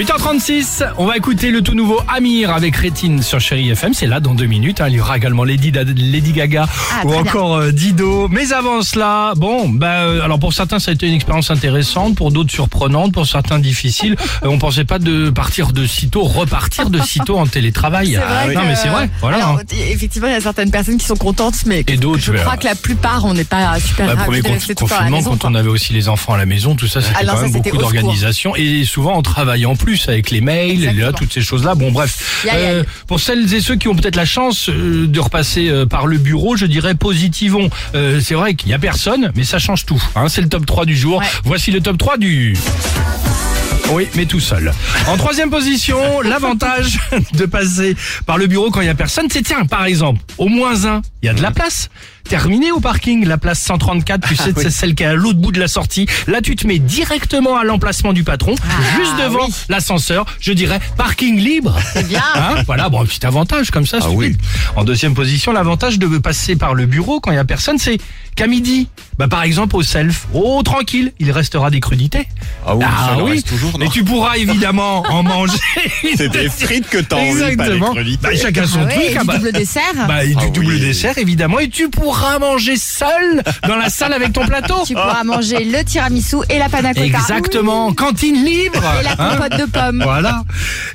8h36, on va écouter le tout nouveau Amir avec Rétine sur Chéri FM. C'est là dans deux minutes. hein. Il y aura également Lady, Gaga Ah, ou encore euh, Dido. Mais avant cela, bon, bah, euh, alors pour certains ça a été une expérience intéressante, pour d'autres surprenante, pour certains difficile. Euh, on pensait pas de partir de sitôt, repartir de sitôt en télétravail. Ah, non mais c'est vrai. Voilà. Alors, hein. effectivement, il y a certaines personnes qui sont contentes, mais Et d'autres, je mais, crois que la plupart, on n'est pas super Bah, premier tout à la confinement, maison, quand on avait aussi les enfants à la maison, tout ça, c'était quand même beaucoup d'organisation et souvent on travaillait en plus avec les mails, là, toutes ces choses-là. Bon, bref. Euh, pour celles et ceux qui ont peut-être la chance euh, de repasser euh, par le bureau, je dirais positivons. C'est vrai qu'il y a personne, mais ça change tout. Hein, c'est le top 3 du jour. Ouais. Voici le top 3 du... Oui, mais tout seul. En troisième position, l'avantage de passer par le bureau quand il y a personne, c'est tiens, par exemple, au moins un, il y a de la place. Terminé au parking, la place 134, tu sais, c'est celle qui est à l'autre bout de la sortie. Là, tu te mets directement à l'emplacement du patron, juste devant oui. l'ascenseur. Je dirais parking libre. C'est bien. Hein voilà, bon, un petit avantage comme ça. stupide. En deuxième position, l'avantage de passer par le bureau quand il y a personne, c'est qu'à midi, bah, par exemple au self, oh tranquille, il restera des crudités. Ah oui, ça le reste toujours, non Et tu pourras évidemment en manger. C'est des frites que t'as envie, pas crudités. Bah, chacun son Ah ouais, truc. et ah du bah- double dessert. bah, et du Ah double oui. dessert évidemment et tu pourras manger seul dans la salle avec ton plateau. tu pourras manger le tiramisu et la panna cotta. Exactement, cantine libre. Et la Hein compote de pommes. voilà.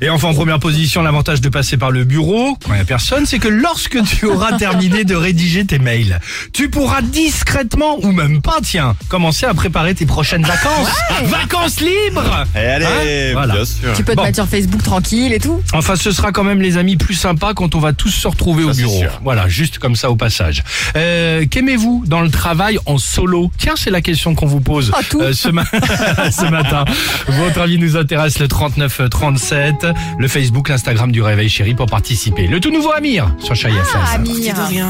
Et enfin, en première position, l'avantage de passer par le bureau, quand il n'y a personne, c'est que lorsque tu auras terminé de rédiger tes mails, tu pourras discrètement, ou même pas, tiens, commencer à préparer tes prochaines vacances. Vacances libres Et allez, Hein Voilà. bien sûr. Tu peux te Bon. mettre sur Facebook tranquille et tout. Enfin, ce sera quand même, les amis, plus sympa quand on va tous se retrouver au Ça, bureau. sûr. Voilà, juste comme ça au passage. Euh, Qu'aimez-vous dans le travail en solo? Tiens, c'est la question qu'on vous pose Oh, tout. euh, ce, ma- ce matin. Votre avis nous intéresse le 3937, le Facebook, l'Instagram du Réveil Chéri pour participer. Le tout nouveau Amir sur Chai FM. Ah, Amir. de rien.